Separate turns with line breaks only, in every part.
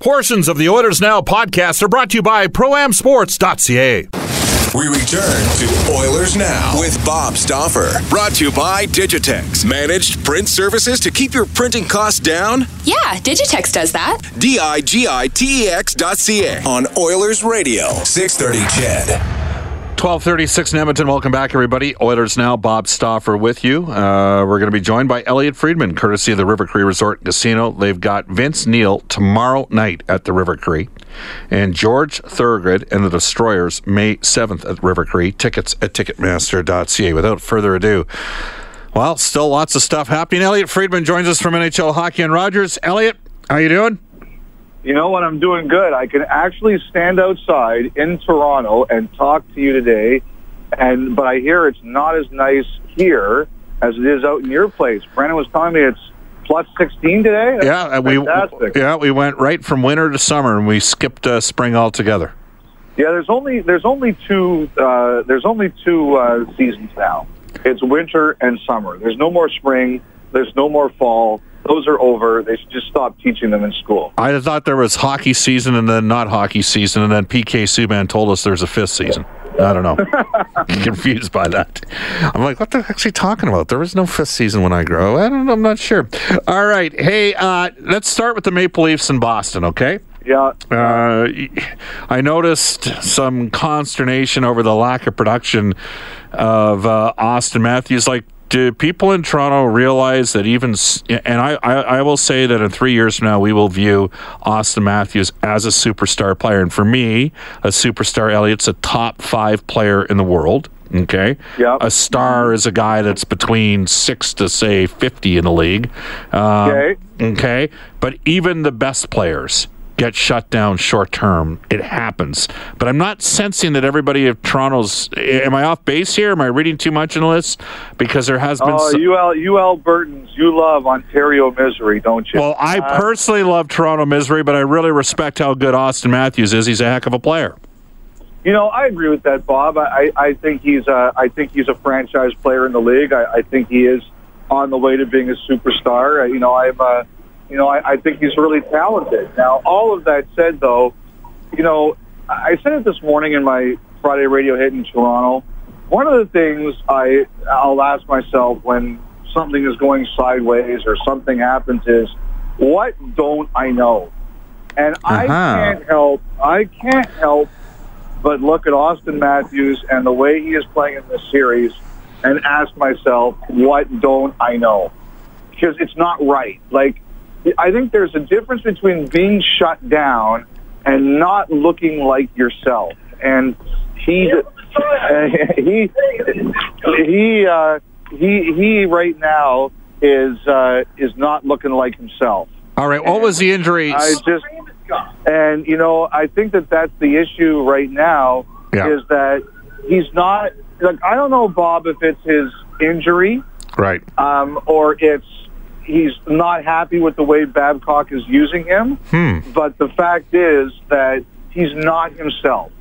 Portions of the Oilers Now podcast are brought to you by ProAmSports.ca.
We return to Oilers Now with Bob Stauffer. Brought to you by Digitex. Managed print services to keep your printing costs down?
Yeah, Digitex does that.
D I G I T E X dot C A on Oilers Radio. 630 CHED.
1236 in Edmonton. Welcome back, everybody. Oilers Now, Bob Stauffer with you. Uh, we're going to be joined by Elliotte Friedman, courtesy of the River Cree Resort Casino. They've got Vince Neil tomorrow night at the River Cree and George Thorogood and the Destroyers May 7th at River Cree. Tickets at Ticketmaster.ca. Without further ado, well, still lots of stuff happening. Elliotte Friedman joins us from NHL Hockey and Rogers. Elliotte, how you doing?
You know what? I'm doing good. I can actually stand outside in Toronto and talk to you today, and but I hear it's not as nice here as it is out in your place. Brandon was telling me it's plus 16 today. That's
yeah, we
fantastic.
yeah we went right from winter to summer, and we skipped uh, spring altogether.
Yeah, there's only there's only two uh, there's only two uh, seasons now. It's winter and summer. There's no more spring. There's no more fall. Those are over. They should just stop teaching them in school.
I thought there was hockey season and then not hockey season, and then PK Subban told us there's a fifth season. I don't know. confused by that. I'm like, what the heck's he talking about? There was no fifth season when I grow. I don't. I'm not sure. All right. Hey, uh, let's start with the Maple Leafs in Boston, okay?
Yeah.
Uh, I noticed some consternation over the lack of production of uh, Auston Matthews. Like, do people in Toronto realize that even, and I, I, I, will say that in three years from now, we will view Auston Matthews as a superstar player. And for me, a superstar, Elliotte's a top five player in the world. Okay.
Yeah.
A star is a guy that's between six to say 50 in the league.
Um, okay.
Okay. But even the best players, get shut down short term. It happens. But I'm not sensing that everybody of Toronto's. Am I off base here? Am I reading too much in this? Because there has been.
Oh, you, Al, you Albertans, you love Ontario misery, don't you?
Well, I uh, personally love Toronto misery, but I really respect how good Auston Matthews is. He's a heck of a player.
You know, I agree with that, Bob. I, I think he's a, I think he's a franchise player in the league. I, I think he is on the way to being a superstar. You know, I'm. Uh, you know, I, I think he's really talented. Now, all of that said, though, you know, I said it this morning in my Friday radio hit in Toronto. One of the things I I'll ask myself when something is going sideways or something happens is, what don't I know? And uh-huh. I can't help I can't help but look at Auston Matthews and the way he is playing in this series and ask myself, what don't I know? Because it's not right. Like I think there's a difference between being shut down and not looking like yourself. And he he he uh, he he right now is uh, is not looking like himself.
All right, what was the injury?
I just and you know I think that that's the issue right now
yeah.
is that he's not like I don't know Bob if it's his injury
right
um, or it's he's not happy with the way Babcock is using him.
Hmm.
But the fact is that he's not himself.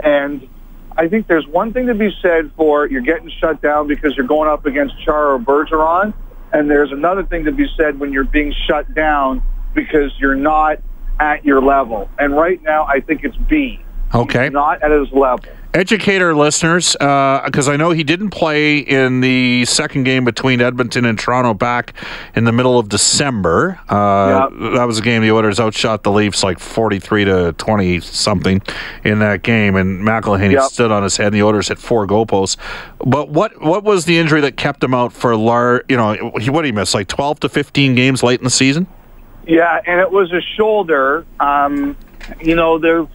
And I think there's one thing to be said for you're getting shut down because you're going up against Chara or Bergeron. And there's another thing to be said when you're being shut down because you're not at your level. And right now, I think it's B.
Okay.
He's not at his level.
Educator listeners, because uh, I know he didn't play in the second game between Edmonton and Toronto back in the middle of December. Uh, yep. That was a game the Oilers outshot the Leafs like 43 to 20 something in that game, and McElhinney yep. stood on his head, and the Oilers hit four goalposts. But what what was the injury that kept him out for lar? You know, he, what did he miss? Like 12 to 15 games late in the season?
Yeah, and it was a shoulder. Um, you know, there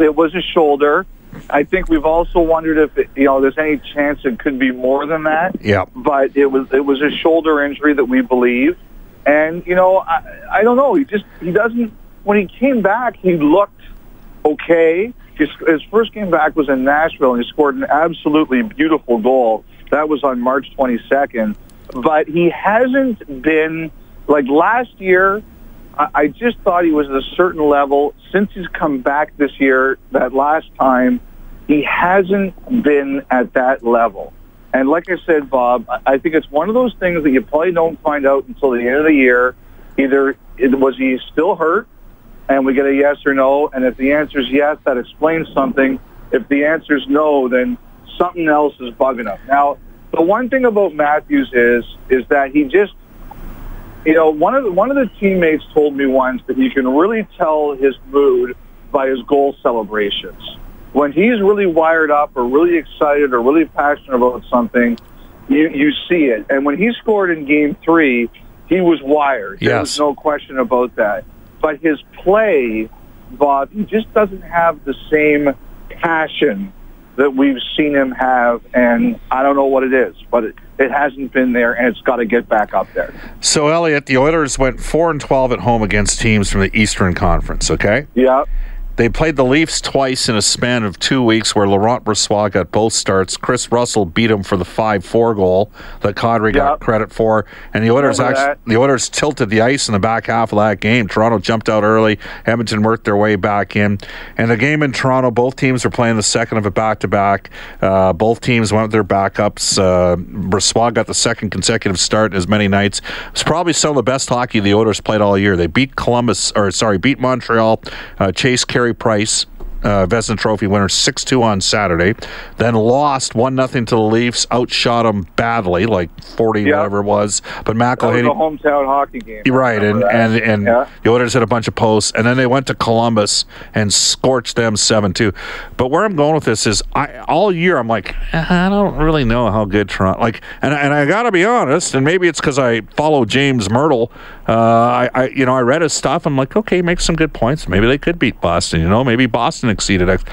it was a shoulder. I think we've also wondered if it, you know there's any chance it could be more than that.
Yeah.
But it was it was a shoulder injury that we believe, and you know I, I don't know. He just he doesn't. When he came back, he looked okay. His, his first game back was in Nashville, and he scored an absolutely beautiful goal. That was on March 22nd. But he hasn't been like last year, I just thought he was at a certain level. Since he's come back this year, that last time, he hasn't been at that level. And like I said, Bob, I think it's one of those things that you probably don't find out until the end of the year. Either was he still hurt, and we get a yes or no, and if the answer is yes, that explains something. If the answer is no, then something else is bugging him. Now, the one thing about Matthews is is that he just you know, one of the, one of the teammates told me once that you can really tell his mood by his goal celebrations. When he's really wired up or really excited or really passionate about something, you you see it. And when he scored in Game Three, he was wired.
Yes.
There was no question about that. But his play, Bob, he just doesn't have the same passion that we've seen him have, and I don't know what it is, but it, it hasn't been there, and it's got to get back up there.
So, Elliotte, the Oilers went four and twelve at home against teams from the Eastern Conference. Okay.
Yeah.
They played the Leafs twice in a span of two weeks where Laurent Brossoit got both starts. Kris Russell beat him for the 5-4 goal that Kadri got credit for. And the Oilers actually, the Oilers tilted the ice in the back half of that game. Toronto jumped out early. Edmonton worked their way back in. And the game in Toronto, both teams were playing the second of a back-to-back. Uh, both teams went with their backups. Uh, Brossoit got the second consecutive start as many nights. It's probably some of the best hockey the Oilers played all year. They beat Columbus, or sorry, beat Montreal. Uh, Chase Carey Carey Price uh, Vezina Trophy winner 6 2 on Saturday. Then lost 1 0 to the Leafs, outshot them badly, like 40, yep. whatever it was. But McElhinney.
That was a hometown hockey game.
Right, and, and, and yeah. the Oilers hit a bunch of posts. And then they went to Columbus and scorched them 7 2. But where I'm going with this is I all year I'm like, I don't really know how good Toronto. Like, and, and I got to be honest, and maybe it's because I follow James Mirtle. Uh, I, I, you know, I read his stuff. I'm like, okay, make some good points. Maybe they could beat Boston. You know, maybe Boston exceeded X.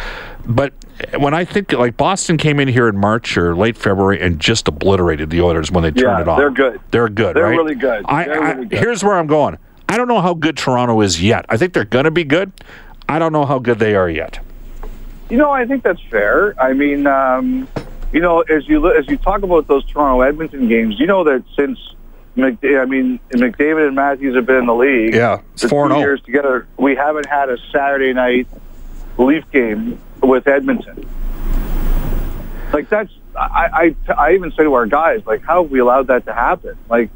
But when I think like Boston came in here in March or late February and just obliterated the Oilers when they turned
yeah,
it off.
They're good.
They're good.
They're
right?
really good.
I,
they're really good.
Here's where I'm going. I don't know how good Toronto is yet. I think they're going to be good. I don't know how good they are yet.
You know, I think that's fair. I mean, um, you know, as you as you talk about those Toronto Edmonton games, you know that since McDavid, I mean, McDavid and Matthews have been in the league.
Yeah, it's four
two oh. years together. We haven't had a Saturday night Leaf game with Edmonton. Like that's I, I I even say to our guys like how have we allowed that to happen? Like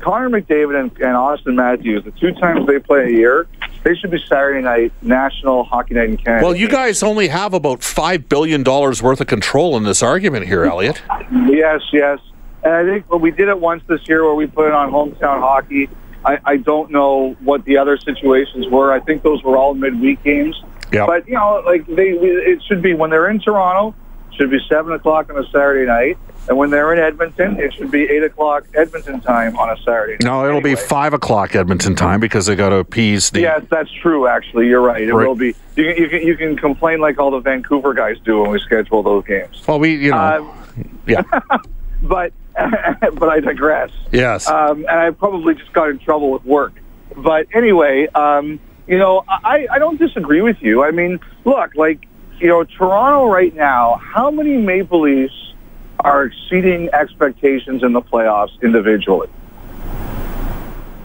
Connor McDavid and, and Auston Matthews, the two times they play a year, they should be Saturday night National Hockey Night in Canada.
Well, you guys only have about five billion dollars worth of control in this argument here, Elliotte.
yes, yes. And I think well, we did it once this year where we put it on hometown hockey. I, I don't know what the other situations were. I think those were all midweek games.
Yep.
But you know, like they, it should be when they're in Toronto, it should be seven o'clock on a Saturday night, and when they're in Edmonton, it should be eight o'clock Edmonton time on a Saturday. Night.
No, it'll anyway. be five o'clock Edmonton time because they got to appease the.
Yes, that's true. Actually, you're right. It right. will be. You can, you can you can complain like all the Vancouver guys do when we schedule those games.
Well, we you know, uh, yeah.
but but I digress.
Yes.
Um, and I probably just got in trouble with work. But anyway. Um, you know, I, I don't disagree with you. I mean, look, like, you know, Toronto right now, how many Maple Leafs are exceeding expectations in the playoffs individually?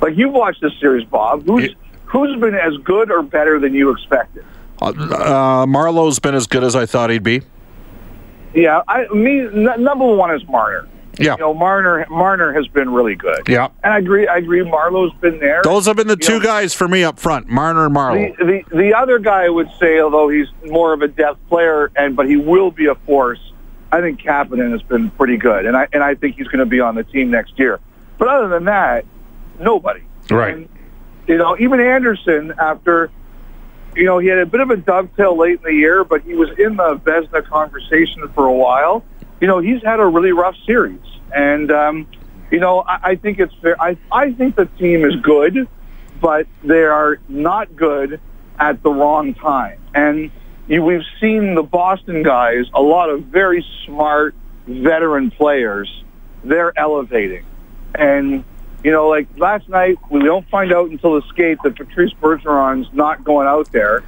Like, you've watched this series, Bob. Who's, who's been as good or better than you expected?
Uh, uh, Marleau's been as good as I thought he'd be.
Yeah, I, me, n- number one is Marner.
Yeah.
You know, Marner Marner has been really good.
Yeah.
And I agree. I agree. Marleau's been there.
Those have been the
You
two
know,
guys for me up front, Marner and Marleau.
The, the the other guy I would say, although he's more of a depth player, and but he will be a force. I think Kapanen has been pretty good, and I and I think he's going to be on the team next year. But other than that, nobody.
Right.
And, you know, even Anderson after. You know, he had a bit of a dovetail late in the year, but he was in the Vezina conversation for a while. You know, he's had a really rough series, and um, you know, I, I think it's fair. I I think the team is good, but they are not good at the wrong time. And you, we've seen the Boston guys, a lot of very smart veteran players, they're elevating. And, you know, like last night, we don't find out until the skate that Patrice Bergeron's not going out there.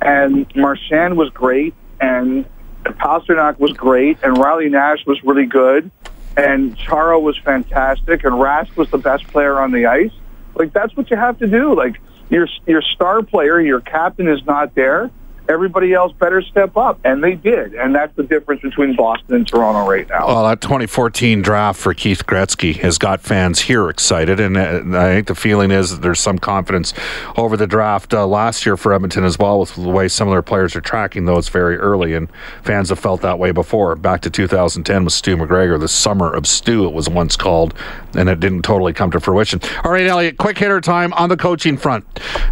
And Marchand was great, and Pastrnak was great, and Riley Nash was really good, and Chara was fantastic, and Rask was the best player on the ice. Like that's what you have to do. Like your your star player, your captain is not there. Everybody else better step up, and they did, and that's the difference between Boston and Toronto right now.
Well, that 2014 draft for Keith Gretzky has got fans here excited, and uh, I think the feeling is that there's some confidence over the draft uh, last year for Edmonton as well, with the way some of their players are tracking, it's very early, and fans have felt that way before. Back to 2010 with Stu MacGregor, the summer of Stu, it was once called, and it didn't totally come to fruition. All right, Elliotte, quick hitter time on the coaching front.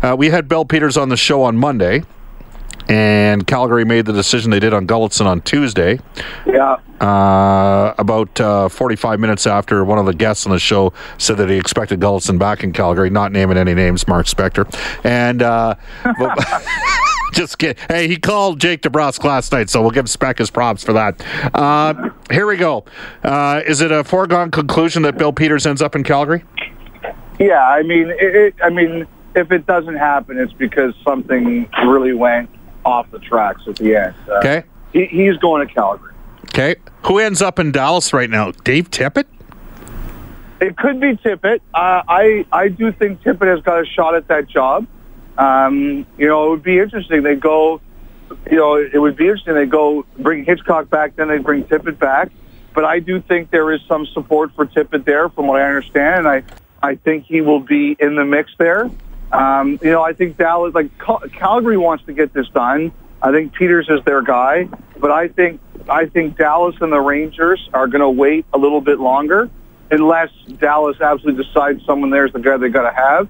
Uh, we had Bill Peters on the show on Monday. And Calgary made the decision they did on Gulutzan on Tuesday
Yeah,
uh, about uh, 45 minutes after one of the guests on the show said that he expected Gulutzan back in Calgary, not naming any names, Mark Spector. And uh, just kidding. Hey, he called Jake DeBrusk last night, so we'll give Speck his props for that. Uh, here we go. Uh, is it a foregone conclusion that Bill Peters ends up in Calgary?
yeah. I mean, it, it, I mean, if it doesn't happen, it's because something really went off the tracks at the end. Uh,
Okay.
he, he's going to Calgary.
Okay. Who ends up in Dallas right now? Dave Tippett?
It could be Tippett. Uh, I I do think Tippett has got a shot at that job. Um, you know, it would be interesting. They go, you know, it would be interesting. They go bring Hitchcock back, then they bring Tippett back. But I do think there is some support for Tippett there, from what I understand, and I I think he will be in the mix there. Um, you know, I think Dallas, like Cal- Calgary, wants to get this done. I think Peters is their guy, but I think I think Dallas and the Rangers are going to wait a little bit longer, unless Dallas absolutely decides someone there is the guy they got to have.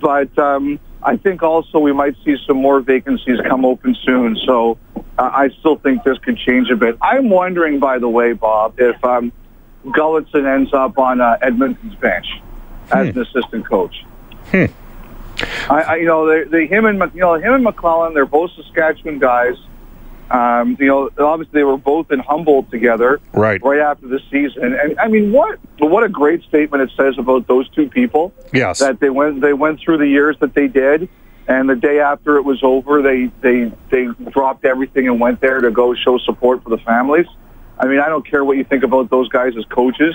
But um, I think also we might see some more vacancies come open soon. So uh, I still think this could change a bit. I'm wondering, by the way, Bob, if um, Gulutzan ends up on uh, Edmonton's bench as an assistant coach. I, I, you know, they, they, him and you know him and McLellan, they're both Saskatchewan guys. Um, you know, obviously they were both in Humboldt together,
Right.
Right after the season, and I mean, what what a great statement it says about those two people.
Yes.
that they went they went through the years that they did, and the day after it was over, they they they dropped everything and went there to go show support for the families. I mean, I don't care what you think about those guys as coaches.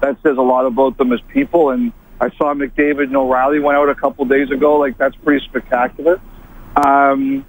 That says a lot about them as people. And I saw McDavid and O'Reilly went out a couple days ago. Like that's pretty spectacular. Um,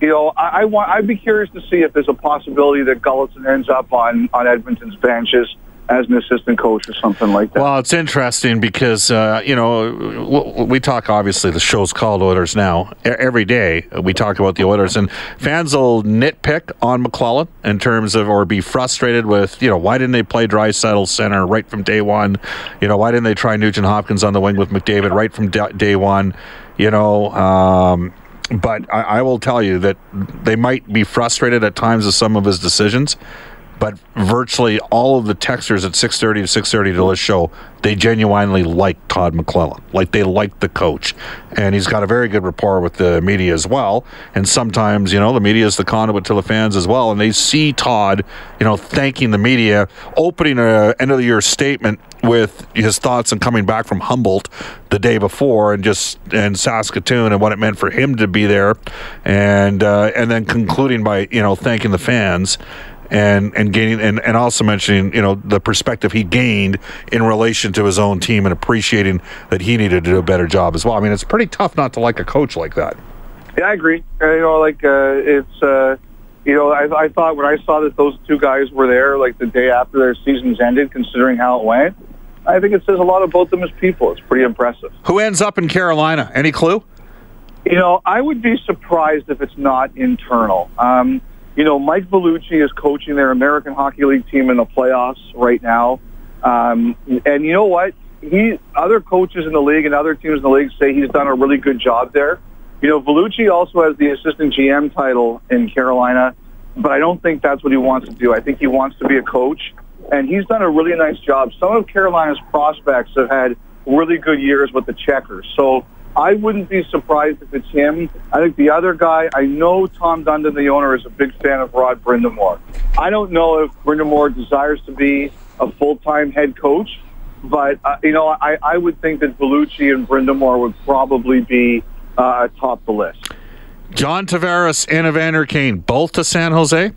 you know, I, I want. I'd be curious to see if there's a possibility that Gulutzan ends up on on Edmonton's benches as an assistant coach or something like that.
Well, it's interesting because uh, you know we talk. Obviously, the show's called Oilers now. Every day we talk about the Oilers, and fans will nitpick on McLellan in terms of, or be frustrated with, you know, why didn't they play Draisaitl center right from day one? You know, why didn't they try Nugent Hopkins on the wing with McDavid right from day one? You know. Um, but I, I will tell you that they might be frustrated at times with some of his decisions but virtually all of the texters at 6.30 to 6.30 to this show they genuinely like todd mclellan. Like they like the coach. And he's got a very good rapport with the media as well. And sometimes you know the media is the conduit to the fans as well. And they see todd you know thanking the media opening a end of the year statement with his thoughts on coming back from humboldt the day before and just and saskatoon and what it meant for him to be there. And uh, and then concluding by you know thanking the fans and and gaining and, and also mentioning you know the perspective he gained in relation to his own team and appreciating that he needed to do a better job as well. I mean, it's pretty tough not to like a coach like that.
Yeah, I agree. Uh, you know, like uh, it's uh, you know, I, I thought when I saw that those two guys were there, like the day after their seasons ended, considering how it went, I think it says a lot about them as people. It's pretty impressive.
Who ends up in Carolina? Any clue?
You know, I would be surprised if it's not internal. Um, you know, Mike Vellucci is coaching their American Hockey League team in the playoffs right now. Um, and you know what? He other coaches in the league and other teams in the league say he's done a really good job there. You know, Vellucci also has the assistant GM title in Carolina, but I don't think that's what he wants to do. I think he wants to be a coach, and he's done a really nice job. Some of Carolina's prospects have had really good years with the Checkers, so I wouldn't be surprised if it's him. I think the other guy, I know Tom Dundon, the owner, is a big fan of Rod Brind'Amour. I don't know if Brind'Amour desires to be a full-time head coach, but, uh, you know, I, I would think that Vellucci and Brind'Amour would probably be uh, atop the list.
John Tavares and Evander Kane, both to San Jose?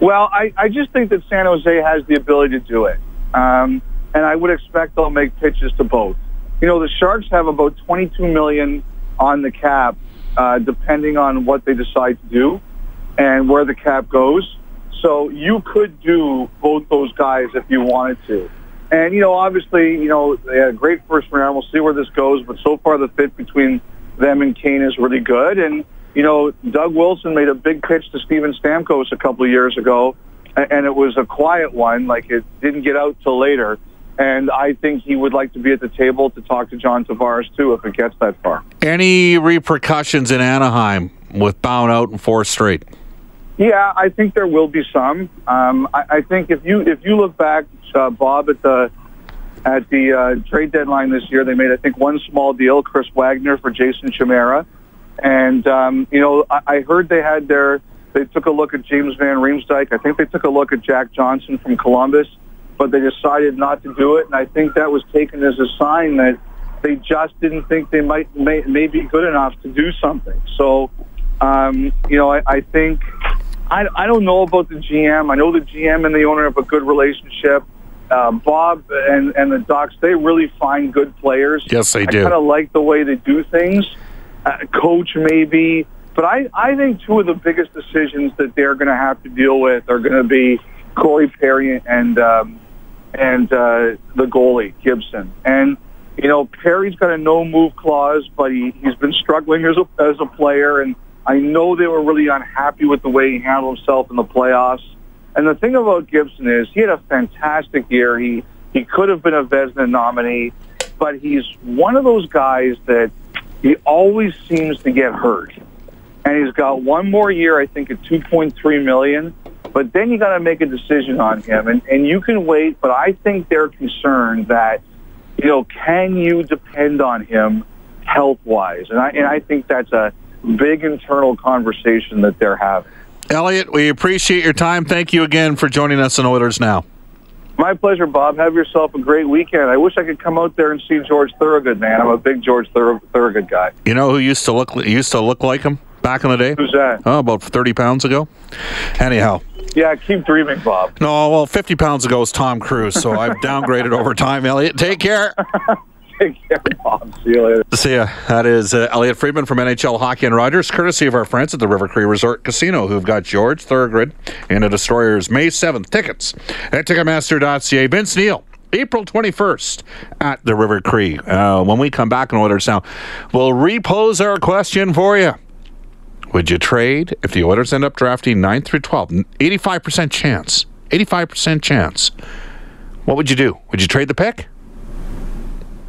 Well, I, I just think that San Jose has the ability to do it. Um, and I would expect they'll make pitches to both. You know, the Sharks have about 22 million on the cap, uh, depending on what they decide to do and where the cap goes. So you could do both those guys if you wanted to. And, you know, obviously, you know, they had a great first round. We'll see where this goes. But so far, the fit between them and Kane is really good. And, you know, Doug Wilson made a big pitch to Steven Stamkos a couple of years ago, and it was a quiet one. Like, it didn't get out till later. And I think he would like to be at the table to talk to John Tavares, too, if it gets that far.
Any repercussions in Anaheim with bound out in four straight?
Yeah, I think there will be some. Um, I, I think if you if you look back, uh, Bob, at the at the uh, trade deadline this year, they made I think one small deal, Chris Wagner for Jason Chimera, and um, you know I, I heard they had their they took a look at James Van Riemsdyk. I think they took a look at Jack Johnson from Columbus, but they decided not to do it, and I think that was taken as a sign that they just didn't think they might may, may be good enough to do something. So, um, you know, I, I think I, I don't know about the GM. I know the GM and the owner have a good relationship. Uh, Bob and, and the Ducks, they really find good players.
Yes, they
I
do.
kind of like the way they do things. Uh, coach, maybe. But I, I think two of the biggest decisions that they're going to have to deal with are going to be Corey Perry and um, and uh, the goalie Gibson. And you know Perry's got a no move clause, but he, he's been struggling as a, as a player, and I know they were really unhappy with the way he handled himself in the playoffs. And the thing about Gibson is he had a fantastic year. He he could have been a Vezina nominee, but he's one of those guys that he always seems to get hurt. And he's got one more year, I think, at 2.3 million. But then you got to make a decision on him, and and you can wait. But I think they're concerned that, you know, can you depend on him health wise? And I and I think that's a big internal conversation that they're having.
Elliotte, we appreciate your time. Thank you again for joining us in Oilers Now.
My pleasure, Bob. Have yourself a great weekend. I wish I could come out there and see George Thorogood, man. I'm a big George Thorogood guy.
You know who used to look used to look like him back in the day?
Who's that?
Oh, about 30 pounds ago. Anyhow.
Yeah, keep dreaming, Bob.
No, well, 50 pounds ago was Tom Cruise, so I've downgraded over time. Elliotte, take care.
Take care, Bob. See you later.
See ya. That is uh, Elliotte Friedman from NHL Hockey and Rogers, courtesy of our friends at the River Cree Resort Casino, who've got George Thorogood and the Destroyers May 7th tickets at Ticketmaster.ca. Vince Neil. April 21st at the River Cree. Uh, when we come back in Oilers Sound, we'll repose our question for you. Would you trade if the Oilers end up drafting 9 through 12? 85% chance. 85% chance. What would you do? Would you trade the pick?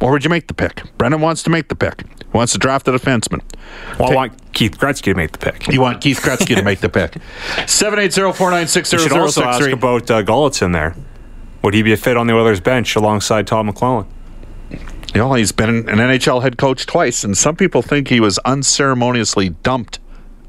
Or would you make the pick? Brendan wants to make the pick. He wants to draft a defenseman.
Well, I want Keith Gretzky to make the pick.
You want Keith Gretzky to make the pick. 780-496-0063.
You should also ask about uh, Gulutzan there. Would he be a fit on the Oilers bench alongside Todd McLellan?
You know, he's been an NHL head coach twice, and some people think he was unceremoniously dumped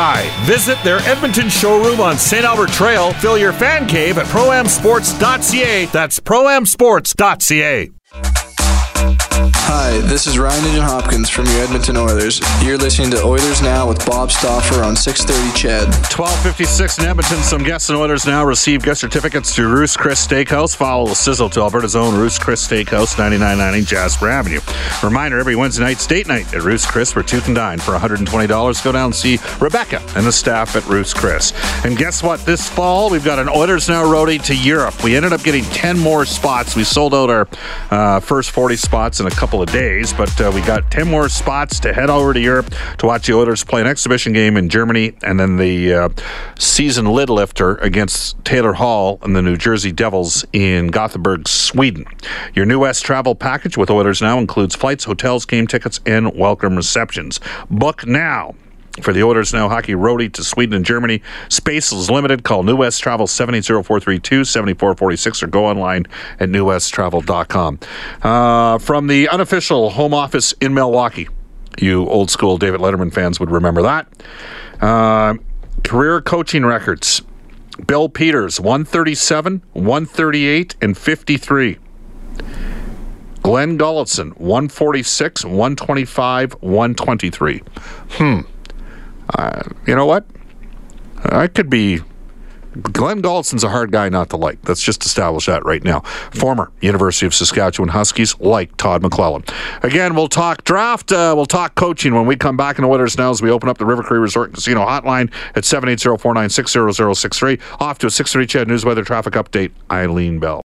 sky. Visit their Edmonton showroom on St. Albert Trail. Fill your fan cave at proamsports.ca. That's proamsports.ca.
Hi, this is Ryan Nugent Hopkins from your Edmonton Oilers. You're listening to Oilers Now with Bob Stauffer on 630 CHED.
1256 in Edmonton. Some guests and Oilers now receive guest certificates to Ruth's Chris Steakhouse. Follow the sizzle to Alberta's own Ruth's Chris Steakhouse, 9990 Jasper Avenue. Reminder, every Wednesday night, date night at Ruth's Chris where two can dine. For $120, go down and see Rebecca and the staff at Ruth's Chris. And guess what? This fall, we've got an Oilers Now roadie to Europe. We ended up getting 10 more spots. We sold out our uh, first 40 spots in a couple of days, but uh, we got 10 more spots to head over to Europe to watch the Oilers play an exhibition game in Germany and then the uh, season lid lifter against Taylor Hall and the New Jersey Devils in Gothenburg, Sweden. Your New West travel package with Oilers Now includes flights, hotels, game tickets, and welcome receptions. Book now. For the Oilers Now Hockey Roadie to Sweden and Germany, space is limited. Call New West Travel 780-432-7446 or go online at newwesttravel.com. Uh, from the unofficial home office in Milwaukee, you old school David Letterman fans would remember that. Uh, career coaching records. Bill Peters, 137, 138, and 53. Glen Gulutzan, 146, 125, 123. Hmm. Uh, you know what? I could be. Glen Gulutzan's a hard guy not to like. Let's just establish that right now. Former University of Saskatchewan Huskies like Todd McLellan. Again, we'll talk draft. Uh, we'll talk coaching when we come back in the Winners now as we open up the River Cree Resort Casino hotline at 780 496 0063. Off to a 630 CHED News Weather Traffic Update, Eileen Bell.